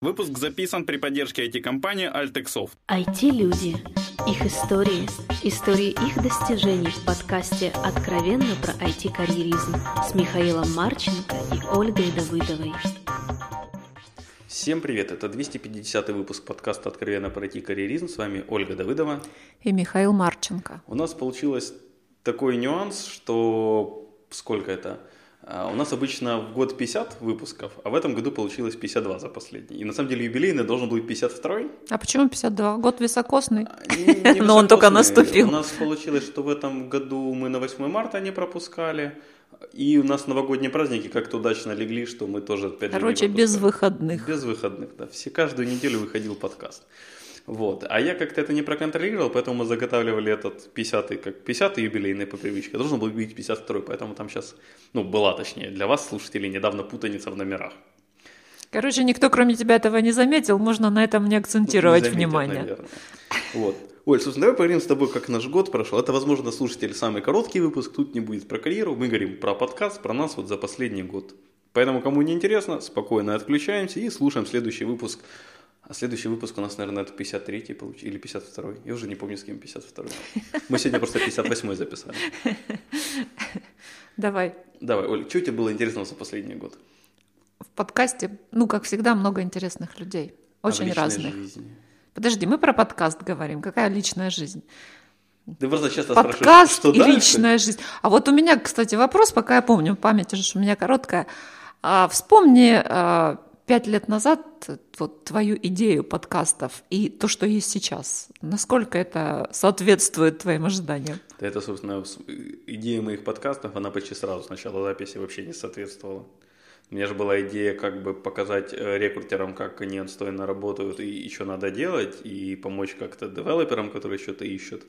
Выпуск записан при поддержке IT-компании Altexoft. IT-люди. Их истории. Истории их достижений в подкасте «Откровенно про IT-карьеризм» с Михаилом Марченко и Ольгой Давыдовой. Всем привет! Это 250 выпуск подкаста «Откровенно про IT-карьеризм». С вами Ольга Давыдова. И Михаил Марченко. У нас получилось такой нюанс, что сколько это? А, У нас обычно в год 50 выпусков, а в этом году получилось 52 за последний. И на самом деле юбилейный должен быть 52 А почему 52? Год високосный. Не- не Но он только наступил. У нас получилось, что в этом году мы на 8 марта не пропускали. И у нас новогодние праздники как-то удачно легли, что мы тоже опять же, Короче, без выходных. Без выходных, да. Все, каждую неделю выходил подкаст. Вот. А я как-то это не проконтролировал, поэтому мы заготавливали этот 50-й, как 50-й юбилейный по привычке. Должен был быть 52-й, поэтому там сейчас, ну, была точнее, для вас, слушателей, недавно путаница в номерах. Короче, никто кроме тебя этого не заметил, можно на этом не акцентировать Не заметят, внимание. наверное. Вот. Оль, собственно, давай поговорим с тобой, как наш год прошел. Это, возможно, слушатель самый короткий выпуск, тут не будет про карьеру. Мы говорим про подкаст, про нас вот за последний год. Поэтому, кому не интересно, спокойно отключаемся и слушаем следующий выпуск. А следующий выпуск у нас, наверное, это 53-й получ- или 52-й. Я уже не помню, с кем 52-й. Мы сегодня просто 58-й записали. Давай. Давай, Оль, что тебе было интересного за последний год? В подкасте, ну, как всегда, много интересных людей. А Очень личной разных. жизни? Подожди, мы про подкаст говорим. Какая личная жизнь? Ты просто часто Подкаст что и дальше? личная жизнь. А вот у меня, кстати, вопрос, пока я помню, память уже у меня короткая. А, вспомни а, пять лет назад э, вот твою идею подкастов и то, что есть сейчас. Насколько это соответствует твоим ожиданиям? Да Это, собственно, с- идея моих подкастов, она почти сразу с начала записи вообще не соответствовала. У меня же была идея как бы показать э, рекрутерам, как они отстойно работают и, и что надо делать, и помочь как-то девелоперам, которые что-то ищут.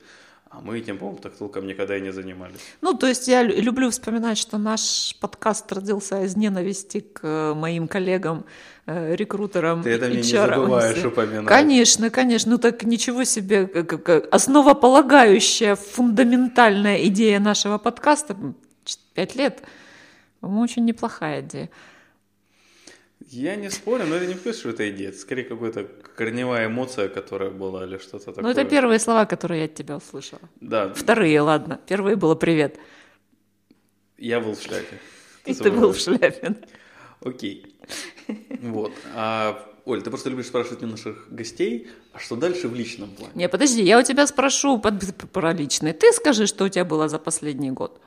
А мы этим, по-моему, так толком никогда и не занимались. Ну, то есть я лю- люблю вспоминать, что наш подкаст родился из ненависти к э, моим коллегам, э, рекрутерам, Ты это мне не забываешь упоминать. Конечно, конечно. Ну так ничего себе, как- основополагающая, фундаментальная идея нашего подкаста. Пять лет. По-моему, очень неплохая идея. Я не спорю, но это не вкус, что это идея. Это скорее какая-то корневая эмоция, которая была, или что-то такое. Ну, это первые слова, которые я от тебя услышала. Да, Вторые, ладно. Первые было «привет». я был в шляпе. И ты был в шляпе. Окей. Вот. А, Оль, ты просто любишь спрашивать у наших гостей, а что дальше в личном плане? Не, подожди, я у тебя спрошу под- про личный. Ты скажи, что у тебя было за последний год.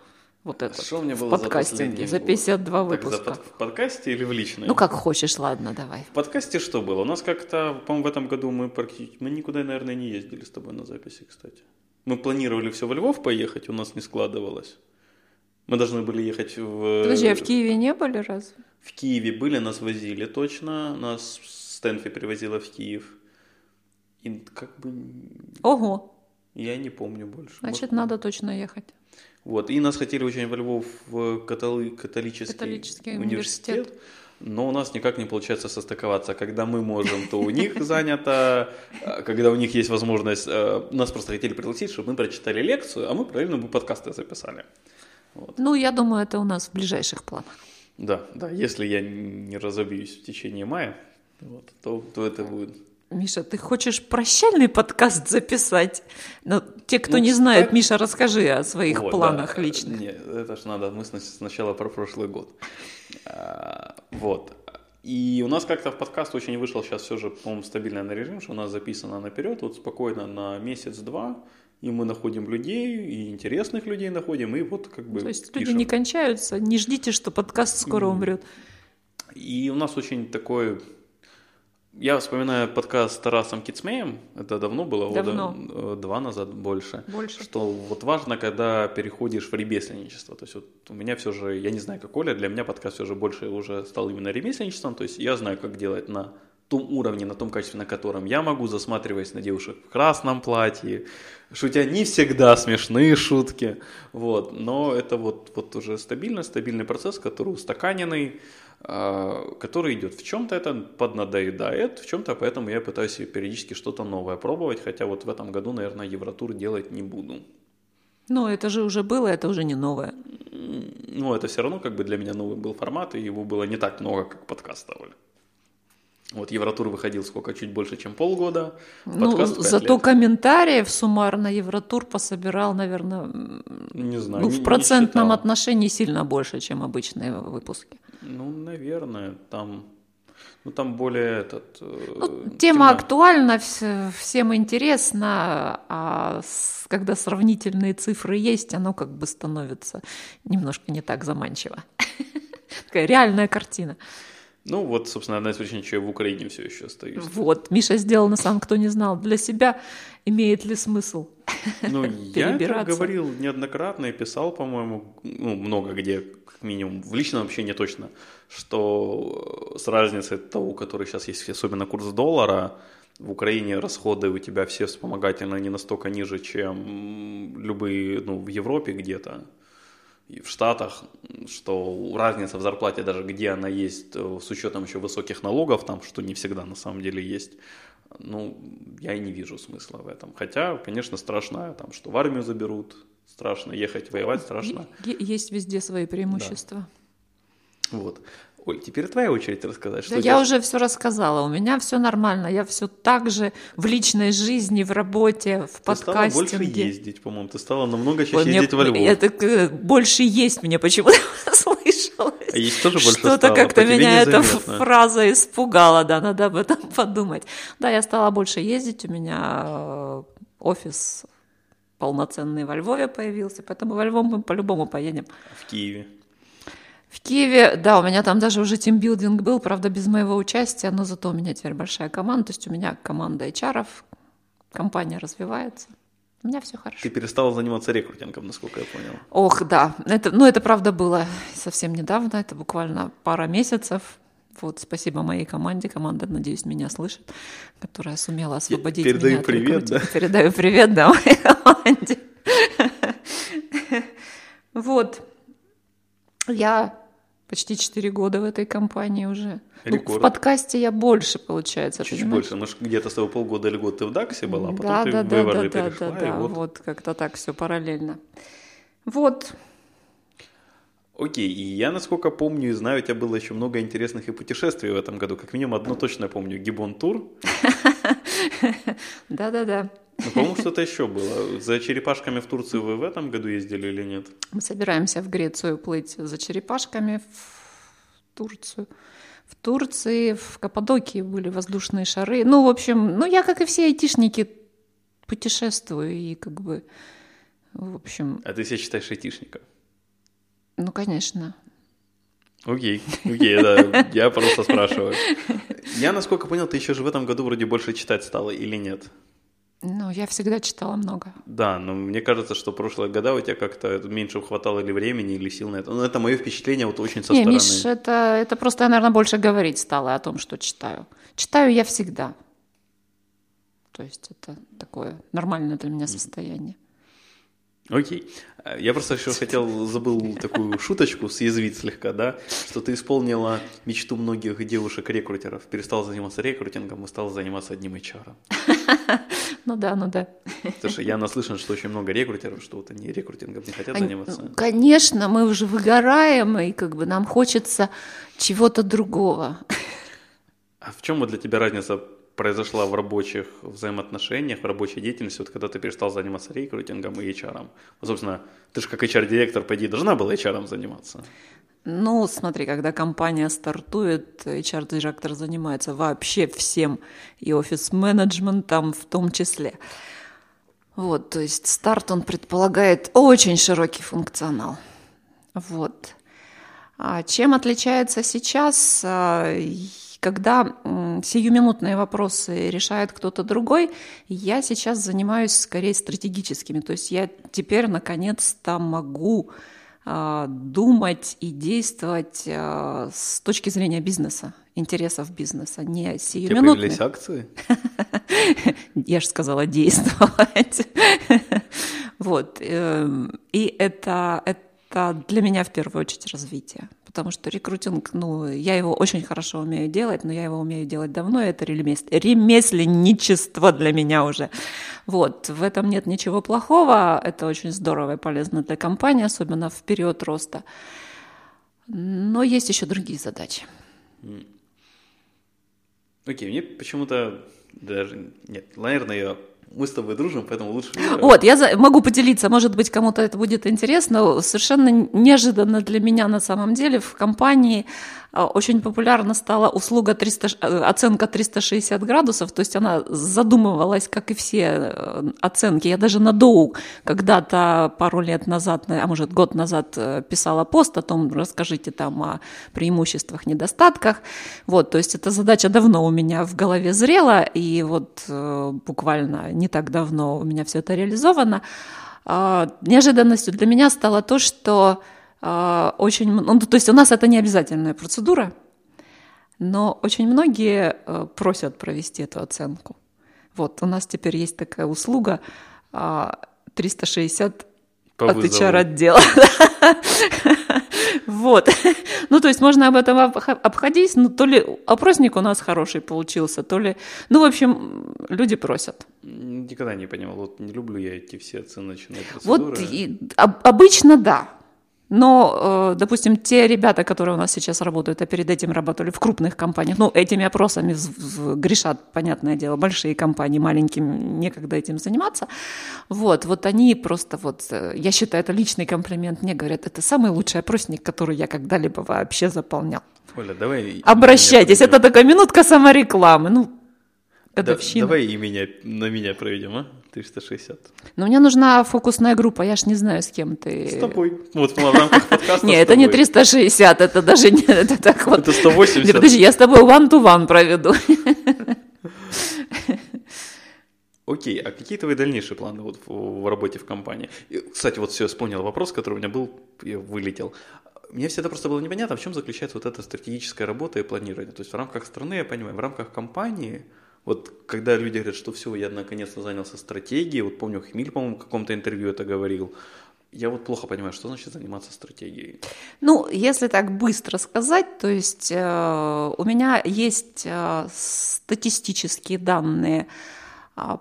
Вот это. Что у меня в было за подкастинге, последний за год? 52 Так, за выпуска. под- в подкасте или в личной? Ну, как хочешь, ладно, давай. В подкасте что было? У нас как-то, по-моему, в этом году мы практически... Мы никуда, наверное, не ездили с тобой на записи, кстати. Мы планировали все в Львов поехать, у нас не складывалось. Мы должны были ехать в... Подожди, а в Киеве не были разве? В Киеве были, нас возили точно. Нас Стэнфи привозила в Киев. И как бы... Ого, Я не помню больше. значит, Может, надо точно ехать. Вот, и нас хотели очень во Львов в католы- католический, Католический университет, университет. но у нас никак не получается состыковаться. Когда мы можем, то у них занято, а когда у них есть возможность, э, нас просто хотели пригласить, чтобы мы прочитали лекцию, а мы параллельно бы подкасты записали. Ну, я думаю, это у нас в ближайших планах. Да, да, если я не разобьюсь в течение мая, вот, то, то это будет. Миша, ты хочешь прощальный подкаст записать? Но те, кто Ну, не знает, кстати- Миша, расскажи о своих Вот, планах да. личных. Не, это ж надо, мы сна- сначала про прошлый год. А, Вот. И у нас как-то в подкаст очень вышел сейчас все же, по-моему, стабильный на режим, что у нас записано наперед, вот спокойно на месяц-два, и мы находим людей, и интересных людей находим, и вот как бы То есть люди пишем. не кончаются, не ждите, что подкаст скоро умрет. И у нас очень такой... Я вспоминаю подкаст с Тарасом Кицмеем, это давно было, года Давно. э, два назад больше. Больше. Что вот важно, когда переходишь в ремесленничество. То есть вот у меня все же, я не знаю, как Оля, для меня подкаст все же больше уже стал именно ремесленничеством. То есть я знаю, как делать на том уровне, на том качестве, на котором я могу, засматриваясь на девушек в красном платье, шутя не всегда смешные шутки, вот, но это вот, вот уже стабильно, стабильный процесс, который устаканенный, а, который идет. В чем-то это поднадоедает, в чем-то поэтому я пытаюсь периодически что-то новое пробовать, хотя вот в этом году, наверное, Евротур делать не буду. Ну, это же уже было, это уже не новое. Ну, это все равно как бы для меня новый был формат, и его было не так много, как подкаста, Оля. Вот Евротур выходил сколько? Чуть больше, чем полгода. Ну, Подкаст пять зато лет. комментариев суммарно Евротур пособирал, наверное, Не знаю. ну, не- в не процентном считал. отношении сильно больше, чем обычные выпуски. Ну, наверное, там... Ну, там более этот... э, Ну, тема темно. актуальна, вс- всем интересна, а с- когда сравнительные цифры есть, оно как бы становится немножко не так заманчиво. Такая реальная картина. Ну, вот, собственно, одна из причин, что я в Украине все еще остаюсь. Вот, Миша сделал, на самом кто не знал, для себя имеет ли смысл. Ну, я это говорил неоднократно и писал, по-моему, ну, много где, как минимум, в личном общении точно, что э, с разницей того, у которой сейчас есть особенно курс доллара, в Украине расходы у тебя все вспомогательные не настолько ниже, чем любые, ну, в Европе где-то, и в Штатах, что разница в зарплате, даже где она есть, э, с учетом еще высоких налогов, там, что не всегда на самом деле есть, ну, я и не вижу смысла в этом. Хотя, конечно, страшно, там, что в армию заберут, страшно ехать воевать, страшно. Есть везде свои преимущества. Вот. Оль, теперь твоя очередь рассказать, что Да я уже все рассказала, у меня все нормально, я все так же в личной жизни, в работе, в Ты стала больше подкастинге. ездить, по-моему, ты стала намного чаще Ой, мне- ездить во Львов. Я так, э, больше есть мне почему-то слышалось. А есть тоже больше Что-то стало, как-то по меня эта фраза испугала, да, надо об этом подумать. Да, я стала больше ездить, у меня э, офис полноценный во Львове появился, поэтому во Львов мы по-любому поедем. В Киеве. В Киеве, да, у меня там даже уже тимбилдинг был, правда, без моего участия, но зато у меня теперь большая команда, то есть у меня команда HR, компания развивается. У меня все хорошо. Ты перестала заниматься рекрутингом, насколько я понял. Ох, да, это, ну это правда было совсем недавно, это буквально пара месяцев. Вот, спасибо моей команде. Команда, надеюсь, меня слышит, которая сумела освободить передаю меня от привет, рекрутинга. Передаю привет, да, моей команде. Вот. Я почти 4 года в этой компании уже. Ну, Рекорд. в подкасте я больше, получается. Чуть понимаешь? больше. Ж где-то с тобой полгода или год ты в ДАКСе была, а потом да, ты да, в да, да, перешла, да, да, вот. вот как-то так все параллельно. Вот, Окей, и я, насколько помню и знаю, у тебя было еще много интересных и путешествий в этом году. Как минимум одно точно я помню, Гибон Тур. да-да-да. Ну, по-моему, что-то еще было. За черепашками в Турцию вы в этом году ездили или нет? Мы собираемся в Грецию плыть за черепашками в Турцию. В Турции, в Каппадокии были воздушные шары. Ну, в общем, ну, я, как и все айтишники, путешествую и как бы, в общем, А ты себя считаешь айтишником? ну, конечно. Окей, окей, да, я просто спрашиваю. Я, насколько понял, ты еще же в этом году вроде больше читать стала или нет? Ну, я всегда читала много. Да, но мне кажется, что прошлые года у тебя как-то меньше хватало или времени, или сил на это. Ну, это мое впечатление вот очень со Не, стороны. Миш, это, это просто я, наверное, больше говорить стала о том, что читаю. Читаю я всегда. То есть это такое нормальное для меня состояние. Окей. А, Я просто еще хотел, забыл такую шуточку съязвить слегка, да, что ты исполнила мечту многих девушек-рекрутеров, перестала заниматься рекрутингом и стала заниматься одним HR. Ну да, ну да. Потому что я наслышан, что очень много рекрутеров, что вот они рекрутингом не хотят заниматься. ну, Конечно, мы уже выгораем, и как бы нам хочется чего-то другого. А в чем вот для тебя разница произошла в рабочих взаимоотношениях, в рабочей деятельности, вот когда ты перестал заниматься рекрутингом и HR? Вот, собственно, ты же как HR-директор, по идее, должна была HR заниматься. Ну, смотри, когда компания стартует, HR-директор занимается вообще всем, и офис-менеджментом в том числе. Вот, то есть старт, он предполагает очень широкий функционал. Вот. А чем отличается сейчас, а, когда сиюминутные вопросы решает кто-то другой, я сейчас занимаюсь скорее стратегическими. То есть я теперь наконец-то могу а, думать и действовать а, с точки зрения бизнеса, интересов бизнеса, не сиюминутных. появились акции? Я же сказала действовать. Вот. эм, И это, это для меня в первую очередь развитие. Потому что рекрутинг, ну, я его очень хорошо умею делать, но я его умею делать давно, и это ремес- ремесленничество для меня уже. Вот, в этом нет ничего плохого, это очень здорово и полезно для компании, особенно в период роста. Но есть еще другие задачи. Окей, мне почему-то даже... Нет, наверное, я мы с тобой дружим, поэтому лучше... Вот, я за... могу поделиться, может быть, кому-то это будет интересно. Совершенно неожиданно для меня на самом деле в компании очень популярна стала услуга 300, э, оценка 360 градусов, то есть она задумывалась, как и все э, оценки. Я даже на Доу когда-то пару лет назад, а может год назад э, писала пост о том, расскажите там о преимуществах, недостатках. Вот, то есть эта задача давно у меня в голове зрела, и вот буквально не так давно у меня все это реализовано. А, неожиданностью для меня стало то, что а, очень, ну, то есть у нас это не обязательная процедура, но очень многие э, просят провести эту оценку. Вот, у нас теперь есть такая услуга 360 а, По от HR-отдела. Вот. Ну, то есть можно об этом обходить, но то ли опросник у нас хороший получился, то ли... Ну, в общем, люди просят. Никогда не понимал. Вот не люблю я эти все оценочные процедуры. Вот и, обычно да. Но, э, допустим, те ребята, которые у нас сейчас работают, а перед этим работали в крупных компаниях, ну, этими опросами грешат, понятное дело, большие компании, маленьким некогда этим заниматься, вот, вот они просто вот, э, я считаю, это личный комплимент, мне говорят, это самый лучший опросник, который я когда-либо вообще заполнял. Оля, давай... Обращайтесь, это такая минутка саморекламы, ну, годовщина. Да, давай и меня, на меня проведем, а? 360. Но мне нужна фокусная группа, я ж не знаю, с кем ты. С тобой. Вот в рамках подкаста Нет, это не 360, это даже не, это так вот. Это 180. Подожди, я с тобой one-to-one проведу. Окей, а какие твои дальнейшие планы вот в, работе в компании? И, кстати, вот все, вспомнил вопрос, который у меня был, я вылетел. Мне всегда просто было непонятно, в чем заключается вот эта стратегическая работа и планирование. То есть в рамках страны, я понимаю, в рамках компании – вот когда люди говорят, что все, я наконец-то занялся стратегией, вот помню, Хмиль, по-моему, в каком-то интервью это говорил, я вот плохо понимаю, что значит заниматься стратегией. Ну, если так быстро сказать, то есть э, у меня есть э, статистические данные э,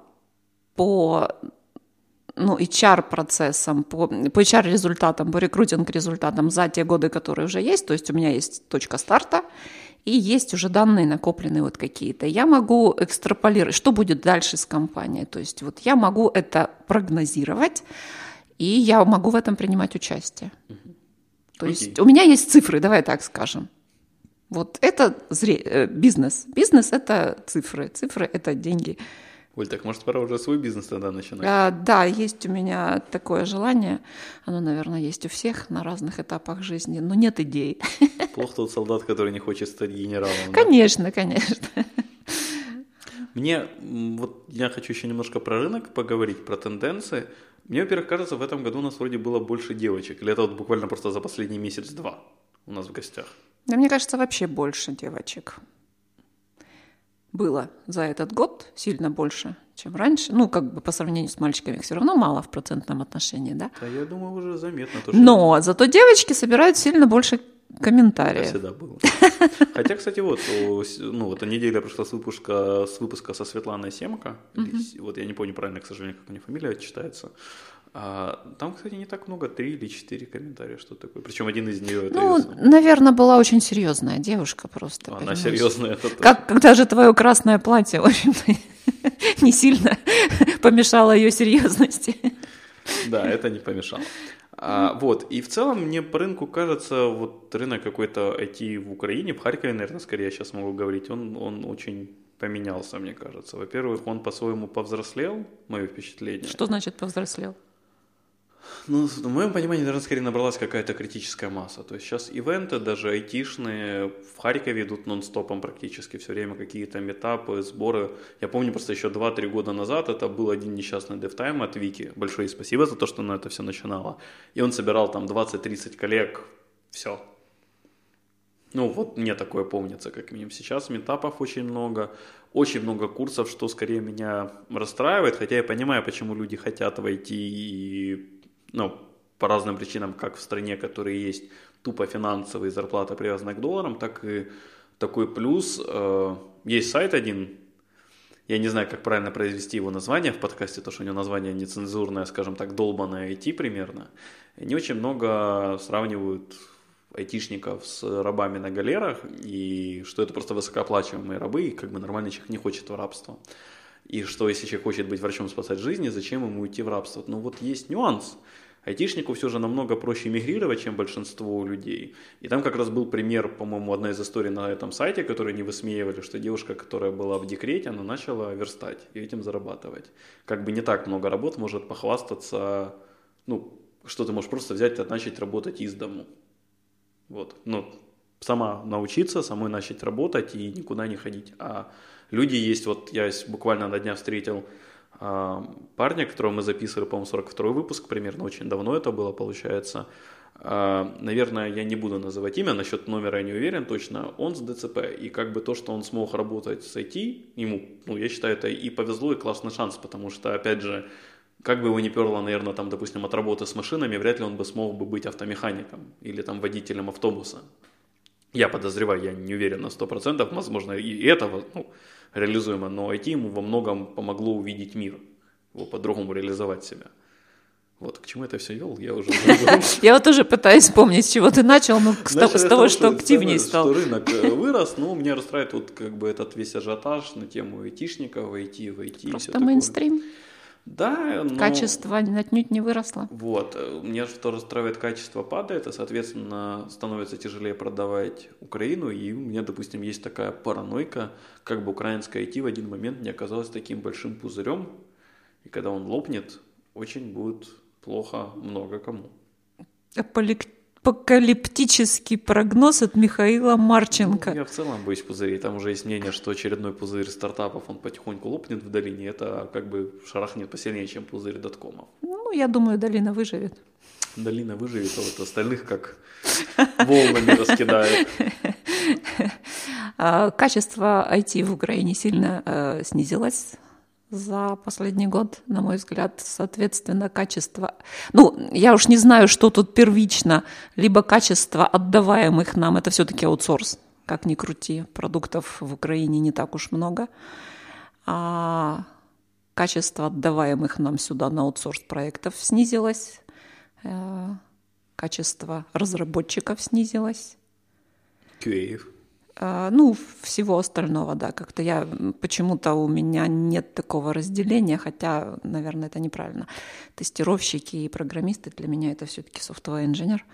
по ну, HR-процессам, по, по HR-результатам, по рекрутинг-результатам за те годы, которые уже есть. То есть у меня есть точка старта, и есть уже данные накопленные вот какие-то. Я могу экстраполировать, что будет дальше с компанией. То есть вот я могу это прогнозировать, и я могу в этом принимать участие. То okay. есть у меня есть цифры, давай так скажем. Вот это зре... Э, бизнес. Бизнес – это цифры. Цифры – это деньги. Оль, так может пора уже свой бизнес тогда начинать? А, да, есть у меня такое желание. Оно, наверное, есть у всех на разных этапах жизни, но нет идей. Плохо тот солдат, который не хочет стать генералом. Конечно, да? конечно. Мне, вот я хочу еще немножко про рынок поговорить, про тенденции. Мне, во-первых, кажется, в этом году у нас вроде было больше девочек. Или это вот буквально просто за последний месяц-два у нас в гостях? Да, мне кажется, вообще больше девочек было за этот год сильно больше, чем раньше. Ну, как бы по сравнению с мальчиками все равно мало в процентном отношении, да? Да, я думаю, уже заметно. То, что... Но зато девочки собирают сильно больше комментариев. Всегда было. Хотя, кстати, вот, ну, вот неделя прошла с выпуска, с выпуска со Светланой Семко. Вот я не помню правильно, к сожалению, как у нее фамилия читается. А, там, кстати, не так много, три или четыре комментария, что такое. Причем один из нее это Ну, ее... наверное, была очень серьезная девушка просто. Она понимаешь? серьезная. Это как, когда же твое красное платье, в общем-то, не сильно помешало ее серьезности. Да, это не помешало. А, вот, и в целом мне по рынку кажется, вот рынок какой-то IT в Украине, в Харькове, наверное, скорее я сейчас могу говорить, он, он очень поменялся, мне кажется. Во-первых, он по-своему повзрослел, мое впечатление. Что значит повзрослел? Ну, в моем понимании, наверное, скорее набралась какая-то критическая масса. То есть сейчас ивенты, даже айтишные, в Харькове идут нон-стопом практически. Все время какие-то метапы, сборы. Я помню просто еще 2-3 года назад это был один несчастный девтайм от Вики. Большое спасибо за то, что на это все начинало. И он собирал там 20-30 коллег. Все. Ну, вот мне такое помнится, как минимум. Сейчас метапов очень много, очень много курсов, что скорее меня расстраивает, хотя я понимаю, почему люди хотят войти и ну, по разным причинам, как в стране, которые есть тупо финансовые, зарплата привязана к долларам, так и такой плюс. Э, есть сайт один, я не знаю, как правильно произвести его название в подкасте, то что у него название нецензурное, скажем так, долбанное IT примерно. Они очень много сравнивают айтишников с рабами на галерах, и что это просто высокооплачиваемые рабы, и как бы нормальный человек не хочет в рабство. И что если человек хочет быть врачом, спасать жизни, зачем ему идти в рабство? Но вот есть нюанс. Айтишнику все же намного проще мигрировать, чем большинство людей. И там как раз был пример, по-моему, одна из историй на этом сайте, который не высмеивали, что девушка, которая была в декрете, она начала верстать и этим зарабатывать. Как бы не так много работ может похвастаться, ну, что ты можешь просто взять и начать работать из дому. Вот. Ну, сама научиться, самой начать работать и никуда не ходить. А люди есть, вот я буквально на дня встретил парня, которого мы записывали, по-моему, 42 выпуск примерно, очень давно это было, получается. А, наверное, я не буду называть имя, насчет номера я не уверен точно, он с ДЦП, и как бы то, что он смог работать с IT, ему, ну, я считаю, это и повезло, и классный шанс, потому что, опять же, как бы его не перло, наверное, там, допустим, от работы с машинами, вряд ли он бы смог бы быть автомехаником или там водителем автобуса. Я подозреваю, я не уверен на 100%, возможно, и это ну, реализуемо, но IT ему во многом помогло увидеть мир, его по-другому реализовать себя. Вот, к чему это все вел, я уже Я вот тоже пытаюсь вспомнить, с чего ты начал, но с того, что активнее стал. Что рынок э, вырос, но меня расстраивает вот как бы этот весь ажиотаж на тему айтишников, IT, в IT. Просто мейнстрим. Да, но... Качество отнюдь не выросло. Вот. Мне что расстраивает, качество падает, и, соответственно, становится тяжелее продавать Украину, и у меня, допустим, есть такая паранойка, как бы украинская IT в один момент не оказалась таким большим пузырем, и когда он лопнет, очень будет плохо много кому. Полик апокалиптический прогноз от Михаила Марченко. Ну, я в целом боюсь пузырей. Там уже есть мнение, что очередной пузырь стартапов, он потихоньку лопнет в долине. Это как бы шарахнет посильнее, чем пузырь доткомов. Ну, я думаю, долина выживет. Долина выживет, а вот остальных как волнами раскидает. А, качество IT в Украине сильно э, снизилось за последний год, на мой взгляд, соответственно, качество. Ну, я уж не знаю, что тут первично, либо качество отдаваемых нам, это все-таки аутсорс, как ни крути, продуктов в Украине не так уж много, а качество отдаваемых нам сюда на аутсорс проектов снизилось, э, качество разработчиков снизилось. QA. А, ну, всего остального, да, как-то я почему-то у меня нет такого разделения, хотя, наверное, это неправильно. Тестировщики и программисты для меня это все-таки софтовый инженер.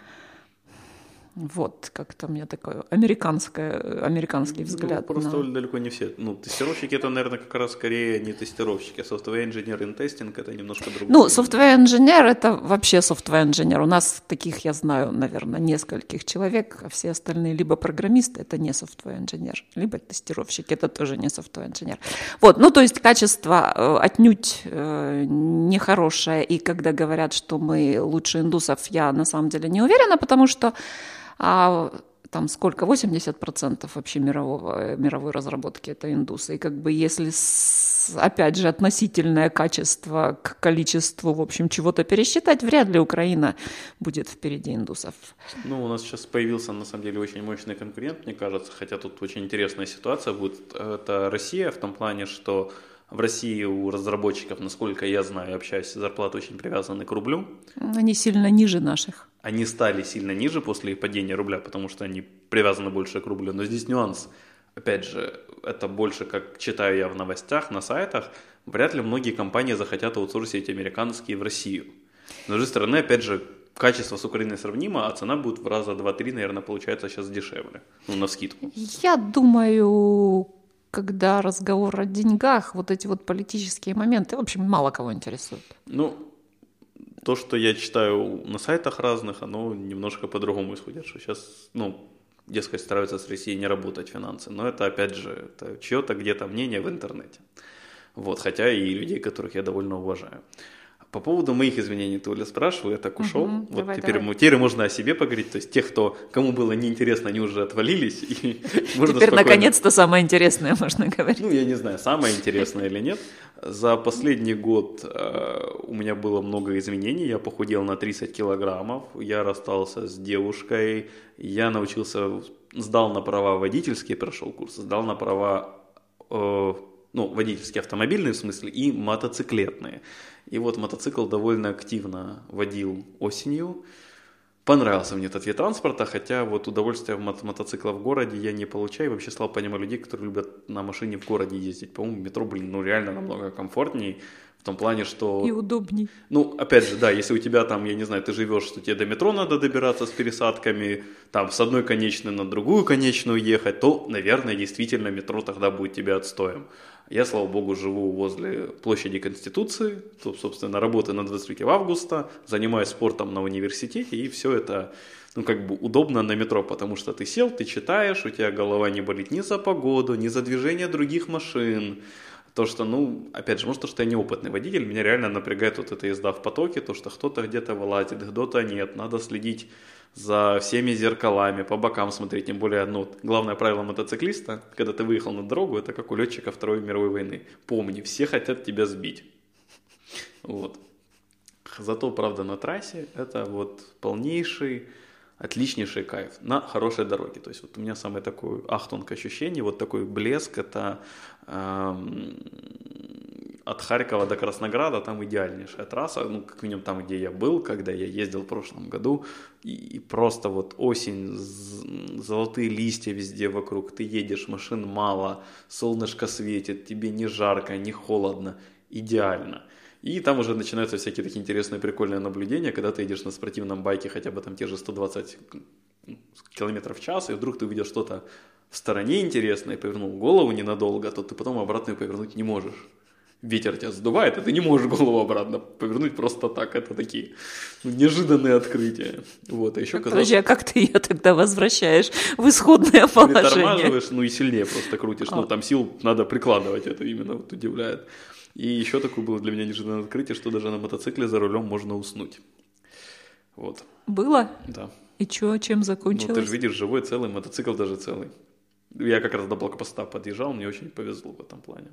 Вот, как-то у меня такой американское, американский ну, взгляд. Ну, просто на... далеко не все. Ну, тестировщики это, наверное, как раз скорее не тестировщики, а software engineer in testing это немножко другое. Ну, software engineer это вообще software engineer. У нас таких я знаю, наверное, нескольких человек, а все остальные либо программисты, это не software engineer, либо тестировщики, это тоже не software engineer. Вот, ну, то есть качество э, отнюдь э, нехорошее, и когда говорят, что мы лучше индусов, я на самом деле не уверена, потому что а там сколько, 80% вообще мирового, мировой разработки это индусы. И как бы если, с, опять же, относительное качество к количеству, в общем, чего-то пересчитать, вряд ли Украина будет впереди индусов. Ну, у нас сейчас появился, на самом деле, очень мощный конкурент, мне кажется, хотя тут очень интересная ситуация будет. Это Россия в том плане, что в России у разработчиков, насколько я знаю, общаюсь, зарплаты очень привязаны к рублю. Они сильно ниже наших. Они стали сильно ниже после падения рубля, потому что они привязаны больше к рублю. Но здесь нюанс. Опять же, это больше, как читаю я в новостях, на сайтах, вряд ли многие компании захотят аутсорсить американские в Россию. Но с другой стороны, опять же, качество с Украиной сравнимо, а цена будет в раза два-три, наверное, получается сейчас дешевле. Ну, на скидку. Я думаю, когда разговор о деньгах, вот эти вот политические моменты, в общем, мало кого интересуют. Ну, то, что я читаю на сайтах разных, оно немножко по-другому исходит, что сейчас, ну, дескать, стараются с Россией не работать финансы. Но это, опять же, это чье-то где-то мнение в интернете. Вот, хотя и людей, которых я довольно уважаю. По поводу моих изменений ты, Оля, спрашивал, я так ушел. Угу, вот давай, теперь, давай. теперь можно о себе поговорить. То есть тех, кто, кому было неинтересно, они уже отвалились. И можно теперь, спокойно... наконец-то, самое интересное можно говорить. Ну, я не знаю, самое интересное или нет. За последний год э, у меня было много изменений. Я похудел на 30 килограммов. Я расстался с девушкой. Я научился, сдал на права водительские, прошел курс, сдал на права э, ну, водительские автомобильные в смысле и мотоциклетные. И вот мотоцикл довольно активно водил осенью. понравился мне этот вид транспорта, хотя вот удовольствие в мо- мотоцикла в городе я не получаю. Вообще слабо понимаю людей, которые любят на машине в городе ездить. По-моему, метро, блин, ну реально намного комфортней. В том плане, что... И удобней. Ну, опять же, да, если у тебя там, я не знаю, ты живешь, что тебе до метро надо добираться с пересадками, там с одной конечной на другую конечную ехать, то, наверное, действительно метро тогда будет тебе отстоем. Я, слава богу, живу возле площади Конституции, собственно, работаю на 23 августа, занимаюсь спортом на университете, и все это, ну, как бы удобно на метро, потому что ты сел, ты читаешь, у тебя голова не болит ни за погоду, ни за движение других машин, то, что, ну, опять же, может, то, что я неопытный водитель, меня реально напрягает вот эта езда в потоке, то, что кто-то где-то вылазит, кто-то нет, надо следить за всеми зеркалами, по бокам смотреть, тем более, ну, главное правило мотоциклиста, когда ты выехал на дорогу, это как у летчика Второй мировой войны. Помни, все хотят тебя сбить. Вот. Зато, правда, на трассе это вот полнейший, отличнейший кайф на хорошей дороге. То есть вот у меня самое такое ахтунг ощущение, вот такой блеск, это эм, от Харькова до Краснограда там идеальнейшая трасса, ну, как минимум там, где я был, когда я ездил в прошлом году, и, и просто вот осень, золотые листья везде вокруг, ты едешь, машин мало, солнышко светит, тебе не жарко, не холодно, идеально. И там уже начинаются всякие такие интересные, прикольные наблюдения, когда ты едешь на спортивном байке хотя бы там те же 120 километров в час, и вдруг ты увидел что-то в стороне интересное, повернул голову ненадолго, то ты потом обратно повернуть не можешь ветер тебя сдувает, и ты не можешь голову обратно повернуть просто так. Это такие ну, неожиданные открытия. Вот, а еще Подожди, а как ты ее тогда возвращаешь в исходное положение? притормаживаешь, ну и сильнее просто крутишь. Ну, А. там сил надо прикладывать, это именно вот удивляет. И еще такое было для меня неожиданное открытие, что даже на мотоцикле за рулем можно уснуть. Вот, Было? да. И чё, чем Ну, закончилось? ты же видишь, живой целый, мотоцикл даже целый. Я как раз до блокпоста подъезжал, мне очень повезло в этом плане.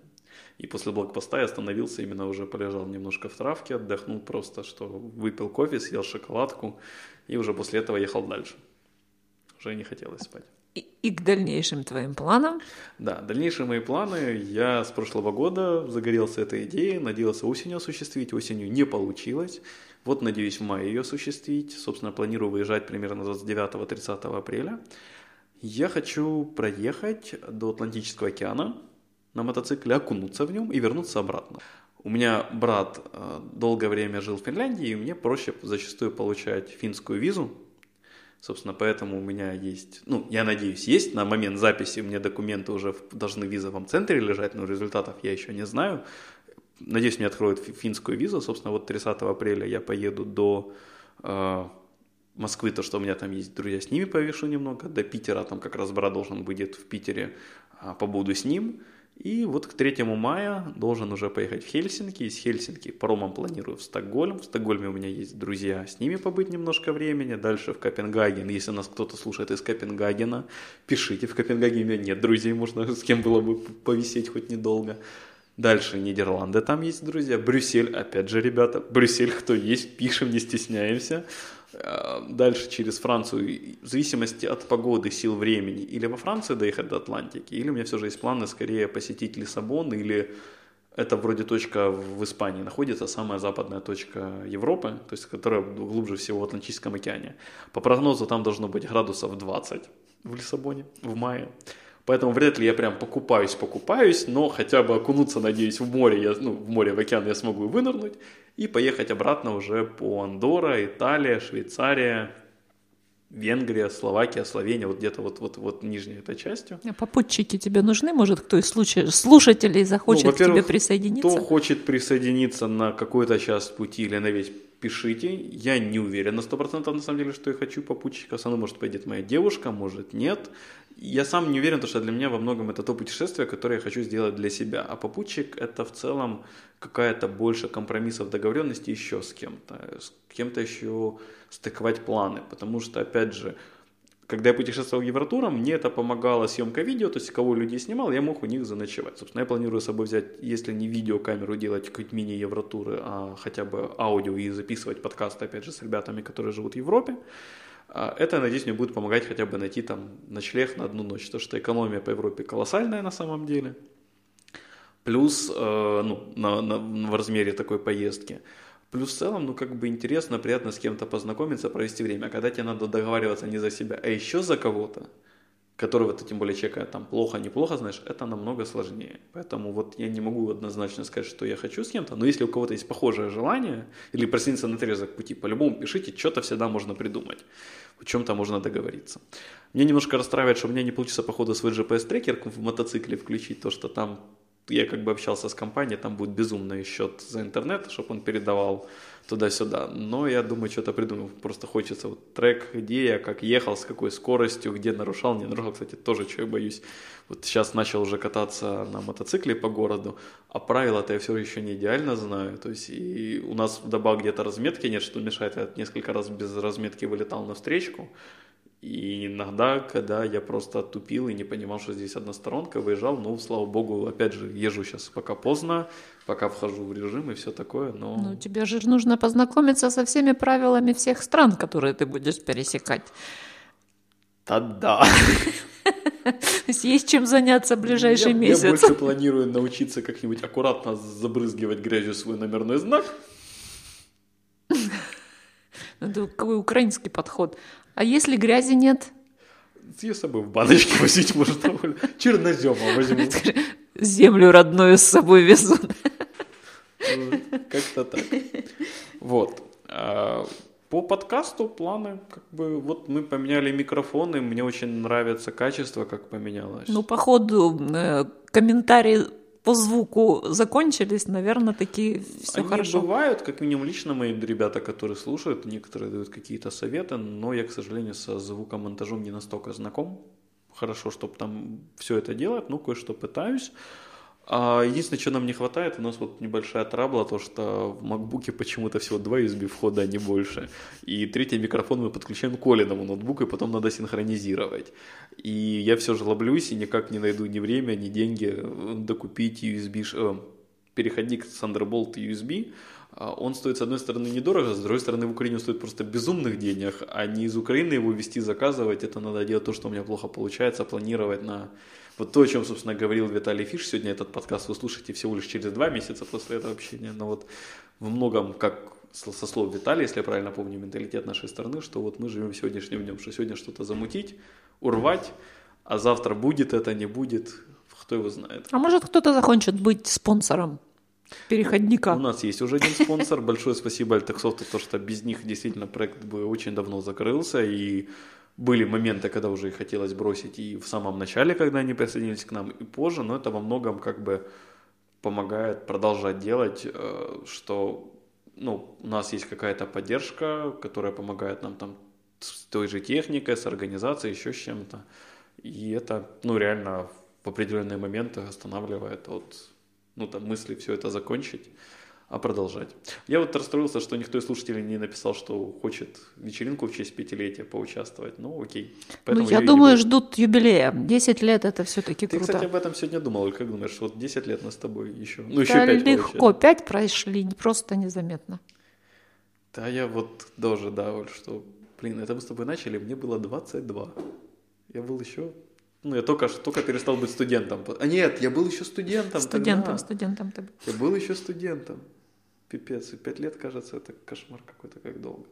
И после блокпоста я остановился, именно уже полежал немножко в травке, отдохнул просто, что выпил кофе, съел шоколадку, и уже после этого ехал дальше. Уже не хотелось спать. И, и к дальнейшим твоим планам? Да, дальнейшие мои планы. Я с прошлого года загорелся этой идеей, надеялся осенью осуществить. Осенью не получилось. Вот надеюсь в мае ее осуществить. Собственно, планирую выезжать примерно 29-30 апреля. Я хочу проехать до Атлантического океана на мотоцикле, окунуться в нем и вернуться обратно. У меня брат э, долгое время жил в Финляндии, и мне проще зачастую получать финскую визу, Собственно, поэтому у меня есть, ну, я надеюсь, есть. На момент записи у меня документы уже должны в визовом центре лежать, но результатов я еще не знаю. Надеюсь, мне откроют фи- финскую визу. Собственно, вот 30 апреля я поеду до э, Москвы, то, что у меня там есть друзья, с ними повешу немного. До Питера, там как раз брат должен будет в Питере, а, побуду с ним. И вот к 3 мая должен уже поехать в Хельсинки. Из Хельсинки паромом планирую в Стокгольм. В Стокгольме у меня есть друзья, с ними побыть немножко времени. Дальше в Копенгаген. Если нас кто-то слушает из Копенгагена, пишите. В Копенгагене у меня нет друзей, можно с кем было бы повисеть хоть недолго. Дальше Нидерланды, там есть друзья. Брюссель, опять же, ребята. Брюссель, кто есть, пишем, не стесняемся. А, Дальше через Францию, в зависимости от погоды, сил времени, или во Францию доехать до Атлантики, или у меня все же есть планы скорее посетить Лиссабон, или это вроде точка в Испании находится, самая западная точка Европы, то есть которая глубже всего в Атлантическом океане. По прогнозу там должно быть градусов 20 в Лиссабоне в мае. Поэтому вряд ли я прям покупаюсь, покупаюсь, но хотя бы окунуться, надеюсь, в море, я, ну, в море, в океан я смогу вынырнуть и поехать обратно уже по Андорра, Италия, Швейцария, Венгрия, Словакия, Словения, вот где-то вот, вот, вот нижней этой частью. А Попутчики тебе нужны? Может, кто из слушателей захочет Ну, к тебе присоединиться? Кто хочет присоединиться на какой-то час пути или на весь, пишите. Я не уверен на 100% на самом деле, что я хочу попутчика. Со мной может пойдет моя девушка, может нет. Я сам не уверен, потому что для меня во многом это то путешествие, которое я хочу сделать для себя. А попутчик это в целом какая-то больше компромиссов, договоренности еще с кем-то. С кем-то еще стыковать планы. Потому что, опять же, когда я путешествовал Евротуром, мне это помогало съемка видео, то есть кого людей снимал, я мог у них заночевать. Собственно, я планирую с собой взять, если не видеокамеру делать какие-то мини-евротуры, а хотя бы аудио и записывать подкасты, опять же, с ребятами, которые живут в Европе. А Это, надеюсь, мне будет помогать хотя бы найти там ночлег на одну ночь, потому что экономия по Европе колоссальная на самом деле. Плюс, э, ну, на, на- в размере такой поездки. Плюс в целом, ну, как бы интересно, приятно с кем-то познакомиться, провести время. А когда тебе надо договариваться не за себя, а еще за кого-то, которого ты тем более человека там плохо, неплохо знаешь, это намного сложнее. Поэтому вот я не могу однозначно сказать, что я хочу с кем-то, но если у кого-то есть похожее желание или просниться на отрезок пути, по-любому пишите, что-то всегда можно придумать, в чем-то можно договориться. Мне немножко расстраивает, что у меня не получится походу свой GPS-трекер в мотоцикле включить, то что там я как бы общался с компанией, там будет безумный счет за интернет, чтобы он передавал туда-сюда. Но я думаю, что-то придумал. Просто хочется вот трек, идея, как ехал, с какой скоростью, где нарушал, не нарушал. Кстати, тоже чего я боюсь. Вот сейчас начал уже кататься на мотоцикле по городу, а правила-то я все еще не идеально знаю. То есть и у нас вдобавок где-то разметки нет, что мешает. Я несколько раз без разметки вылетал на встречку. И иногда, когда я просто тупил и не понимал, что здесь односторонка, выезжал, ну, слава богу, опять же, езжу сейчас пока поздно, пока вхожу в режим и все такое, но... Ну, тебе же нужно познакомиться со всеми правилами всех стран, которые ты будешь пересекать. Да-да. То есть есть чем заняться в ближайший я, месяц. Я больше планирую научиться как-нибудь аккуратно забрызгивать грязью свой номерной знак. Это какой украинский подход. А если грязи нет? С собой в баночке возить может довольно. Чернозема возьму. Землю родную с собой везу. Как-то так. Вот. А, по подкасту планы, как бы, вот мы поменяли микрофоны, мне очень нравится качество, как поменялось. Ну, походу, э, комментарии по звуку закончились, наверное, такие все Они хорошо. бывают, как минимум лично мои ребята, которые слушают, некоторые дают какие-то советы, но я, к сожалению, со звукомонтажом не настолько знаком. Хорошо, чтобы там все это делать, ну, кое-что пытаюсь. А единственное, что нам не хватает, у нас вот небольшая трабла, то что в макбуке почему-то всего два USB входа, а не больше. И третий микрофон мы подключаем к Олиному ноутбуку, и потом надо синхронизировать. И я все же лоблюсь и никак не найду ни время, ни деньги докупить USB, э, переходник Thunderbolt USB. А Он стоит, с одной стороны, недорого, с другой стороны, в Украине стоит просто безумных денег, а не из Украины его вести, заказывать, это надо делать то, что у меня плохо получается, планировать на вот то, о чем, собственно, говорил Виталий Фиш, сегодня этот подкаст вы слушаете всего лишь через два месяца после этого общения, но вот в многом, как со слов Виталия, если я правильно помню, менталитет нашей страны, что вот мы живем сегодняшним днем, что сегодня что-то замутить, урвать, а завтра будет это, не будет, кто его знает. А может кто-то захочет быть спонсором переходника? У нас есть уже один спонсор, большое спасибо Альтексофту, то что без них действительно проект бы очень давно закрылся, и были моменты, когда уже их хотелось бросить и в самом начале, когда они присоединились к нам, и позже, но это во многом как бы помогает продолжать делать, э, что ну, у нас есть какая-то поддержка, которая помогает нам там с той же техникой, с организацией, еще с чем-то. И это, ну, реально в определенные моменты останавливает от, ну, там, мысли все это закончить а продолжать. Я вот расстроился, что никто из слушателей не написал, что хочет вечеринку в честь пятилетия поучаствовать. Ну, окей. ну, я думаю, ждут юбилея. 10 лет это все-таки Ты, круто. кстати, об этом сегодня думал. Как думаешь, вот 10 лет мы с тобой еще... Ну, еще да 5 легко. получается. 5 прошли, просто незаметно. Да, я вот тоже, да, Оль, что, блин, это мы с тобой начали, мне было 22. Я был еще ну, я только, только перестал быть студентом. А нет, я был еще студентом. Студентом, тогда. студентом ты был. Я был еще студентом. Пипец, и пять лет, кажется, это кошмар какой-то, как долго.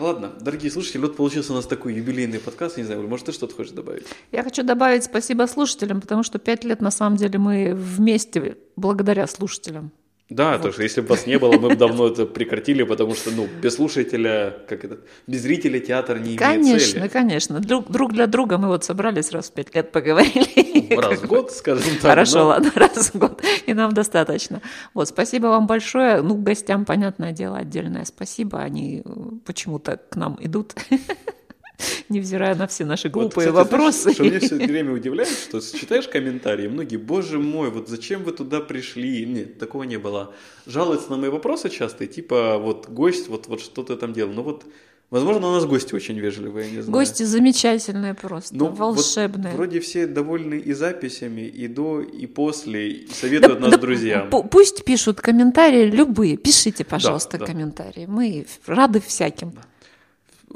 Ладно, дорогие слушатели, вот получился у нас такой юбилейный подкаст. Не знаю, может, ты что-то хочешь добавить? Я хочу добавить спасибо слушателям, потому что пять лет, на самом деле, мы вместе благодаря слушателям. Да, вот. то что если бы вас не было, мы бы давно это прекратили, потому что, ну, без слушателя, как это, без зрителя театр не имеет конечно, цели. Конечно, конечно. Друг, друг для друга мы вот собрались раз в пять лет поговорили. Раз в год, скажем так. Хорошо, но... ладно, раз в год, и нам достаточно. Вот, спасибо вам большое. Ну, гостям, понятное дело, отдельное спасибо. Они почему-то к нам идут невзирая на все наши глупые вот, кстати, вопросы. Знаешь, что меня все время удивляет, что читаешь комментарии, многие, боже мой, вот зачем вы туда пришли? Нет, такого не было. Жалуются на мои вопросы часто, типа, вот гость, вот, вот что ты там делал. Ну вот, возможно, у нас гости очень вежливые, я не знаю. Гости замечательные просто, ну, волшебные. Вот вроде все довольны и записями, и до, и после, и советуют да, нас да, друзьям. Пусть пишут комментарии любые, пишите, пожалуйста, да, да. комментарии. Мы рады всяким. Да.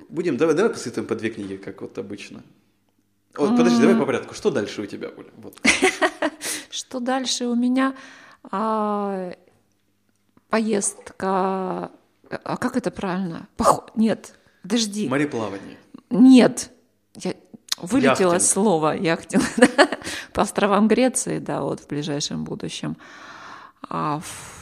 Будем, давай, давай посоветуем по две книги, как вот обычно. Вот, подожди, давай по порядку. Что дальше у тебя, Оля? Вот. Что дальше у меня? А, поездка... А как это правильно? Пох... Нет, подожди. Мореплавание. Нет, я... вылетело Яхтинг. слово яхтинг по островам Греции, да, вот в ближайшем будущем. А в-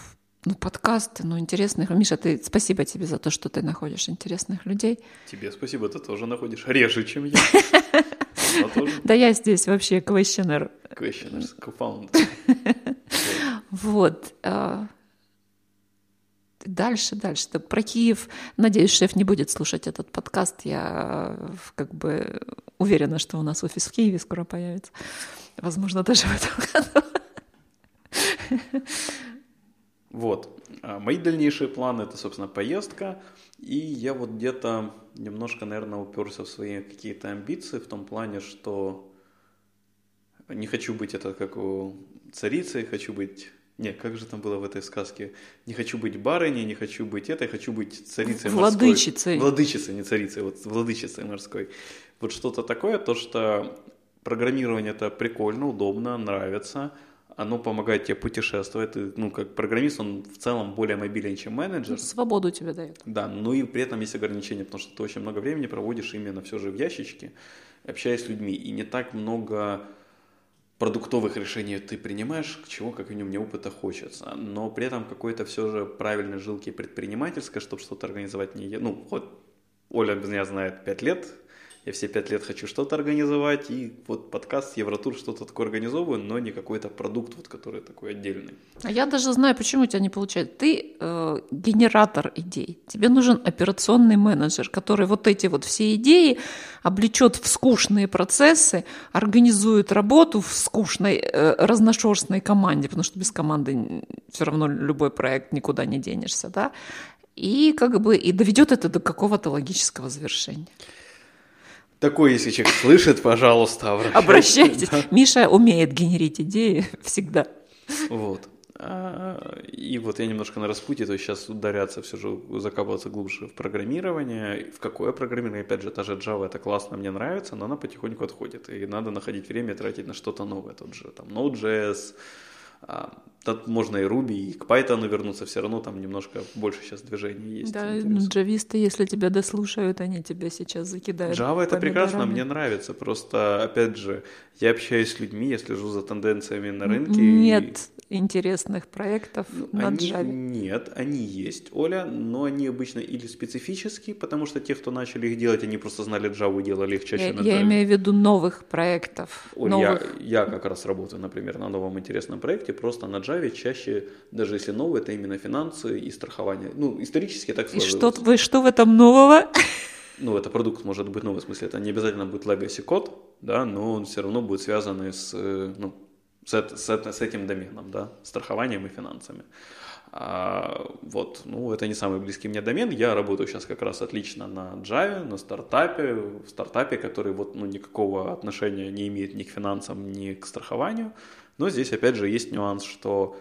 ну, подкасты, ну, интересных. Миша, ты, спасибо тебе за то, что ты находишь интересных людей. Тебе спасибо, ты тоже находишь реже, чем я. Да я здесь вообще questioner. questioners, co-founder. Вот. а, Дальше, дальше. Да, Про Киев, надеюсь, шеф не будет слушать этот подкаст. Я э, как бы уверена, что у нас офис в Киеве скоро появится. Возможно, даже в этом году. Вот. А Мои дальнейшие планы это, собственно, поездка. И я вот где-то немножко, наверное, уперся в свои какие-то амбиции в том плане, что не хочу быть это как у царицы, хочу быть... Не, как же там было в этой сказке? Не хочу быть барыней, не хочу быть этой, хочу быть царицей морской. Владычицей. Владычицей, не царицей, вот владычицей морской. Вот что-то такое, то, что программирование это прикольно, удобно, нравится, оно помогает тебе путешествовать. Ты, ну, как программист, он в целом более мобилен, чем менеджер. Свободу тебе дает. Да, ну и при этом есть ограничения, потому что ты очень много времени проводишь именно все же в ящичке, общаясь с людьми, и не так много продуктовых решений ты принимаешь, к чего, как минимум, мне опыта хочется. Но при этом какой-то все же правильной жилки предпринимательской, чтобы что-то организовать не... Ну, вот Оля меня знает 5 лет, я все 5 лет хочу что-то организовать, и вот подкаст Евротур что-то такое организовываю, но не какой-то продукт, вот, который такой отдельный. А я даже знаю, почему у тебя не получается. Ты э, генератор идей. Тебе нужен операционный менеджер, который вот эти вот все идеи облечет в скучные процессы, организует работу в скучной э, разношерстной команде, потому что без команды все равно любой проект никуда не денешься, да? И как бы и доведет это до какого-то логического завершения. Такой, если человек слышит, пожалуйста, обращайтесь. Обращайтесь. Миша умеет генерить идеи всегда. Вот. А, И вот я немножко на распутье, то есть сейчас ударяться все же, закапываться глубже в программирование. В какое программирование? Опять же, та же Java, это классно, мне нравится, но она потихоньку отходит. И надо находить время тратить на что-то новое. Тот же там Node.js, тут можно и Ruby, и к Python вернуться, все равно там немножко больше сейчас движений есть. Да, интересных. джависты, если тебя дослушают, они тебя сейчас закидают. Java это прекрасно, мне нравится. Просто, опять же, я общаюсь с людьми, я слежу за тенденциями на рынке. и- Нет интересных проектов Ну, на они, Java. Нет, они есть, Оля, но они обычно или специфические, потому что те, кто начали их делать, они просто знали Java и делали их чаще Я, на я имею в виду новых проектов. Оль, новых. я, я как раз работаю, например, на новом интересном проекте, просто на Java чаще, даже если новый, это именно финансы и страхование. Ну, исторически так И сложилось. что, вы, что в этом нового? Ну, это продукт может быть новый, в смысле, это не обязательно будет legacy код, да, но он все равно будет связан с, э, ну, с, с, с этим доменом, да, страхованием и финансами. А, вот, ну, это не самый близкий мне домен. Я работаю сейчас как раз отлично на Java, на стартапе, в стартапе, который вот, ну, никакого отношения не имеет ни к финансам, ни к страхованию. Но здесь, опять же, есть нюанс, что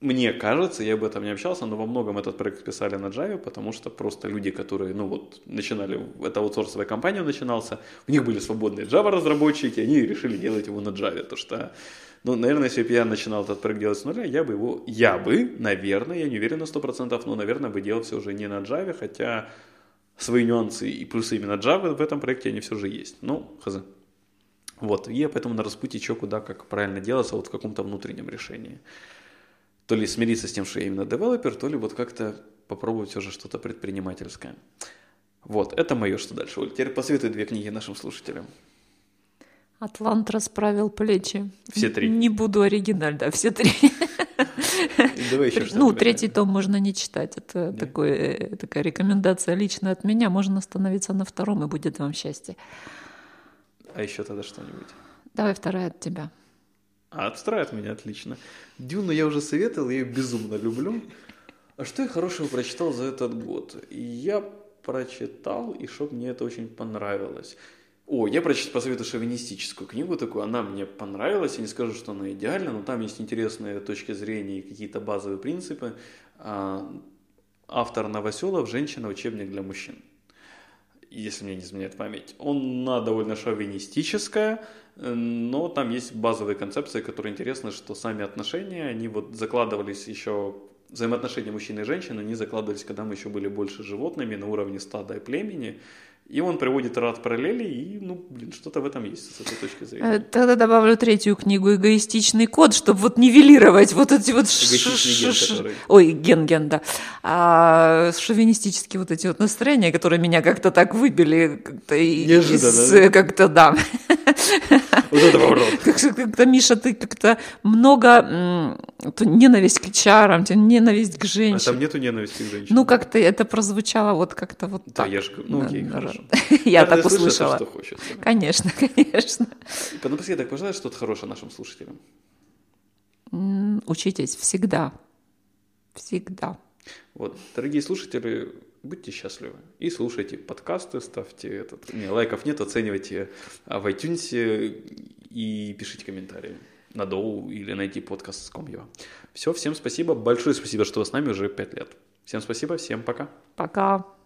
мне кажется, я об этом не общался, но во многом этот проект писали на Java, потому что просто люди, которые, ну вот, начинали, это аутсорсовая компания начинался, у них были свободные Java-разработчики, они решили делать его на Java, то что, ну, наверное, если бы я начинал этот проект делать с нуля, я бы его, я бы, наверное, я не уверен на 100%, но, наверное, бы делал все уже не на Java, хотя свои нюансы и плюсы именно Java в этом проекте, они все же есть. Ну, хз. Вот, и поэтому на распутье, что, куда, как правильно делаться, вот в каком-то внутреннем решении то ли смириться с тем, что я именно девелопер, то ли вот как-то попробовать все же что-то предпринимательское. Вот, это мое, что дальше. Оль, теперь посоветуй две книги нашим слушателям. Атлант расправил плечи. Все три. Не буду оригиналь, да, все три. Давай еще. Ну, третий том можно не читать. Это Да? такой, э, такая рекомендация лично от меня. Можно остановиться на втором, и будет вам счастье. А еще тогда что-нибудь. Давай вторая от тебя. А, отстраивает меня, отлично. Дюну я уже советовал, я ее безумно люблю. А что я хорошего прочитал за этот год? Я прочитал, и что мне это очень понравилось. О, я прочитал, посоветую шовинистическую книгу такую, она мне понравилась, я не скажу, что она идеальна, но там есть интересные точки зрения и какие-то базовые принципы. А, Автор Новоселов «Женщина. Учебник для мужчин» если мне не изменяет память. Она довольно шовинистическая, но там есть базовые концепции, которые интересны, что сами отношения, они вот закладывались еще взаимоотношения мужчины и женщины, они закладывались, когда мы еще были больше животными на уровне стада и племени, и он приводит ряд параллелей, и, ну, блин, что-то в этом есть с этой точки зрения. Э, тогда добавлю третью книгу «Эгоистичный код», чтобы вот нивелировать вот эти вот... Эгоистичный ген, который... Ой, ген, ген, да. А, шовинистические вот эти вот настроения, которые меня как-то так выбили. Как-то Неожиданно. Как-то, да. Вот это поворот. Как-то, Миша, ты как-то много ненависть к чарам, ненависть к женщинам. А там нету ненависти к женщинам. Ну, как-то это прозвучало вот как-то вот да, так. я же, ну, окей, Да, хорошо. Я так услышала. что хочет. Конечно, конечно. Напоследок, пожелай что-то хорошее нашим слушателям. Учитесь всегда. Всегда. Вот, дорогие слушатели, будьте счастливы и слушайте подкасты, ставьте этот, не, лайков нет, оценивайте а, в iTunes и пишите комментарии на Доу или найти подкаст с Комьева. Все, всем спасибо, большое спасибо, что вы с нами уже 5 лет. Всем спасибо, всем пока. Пока.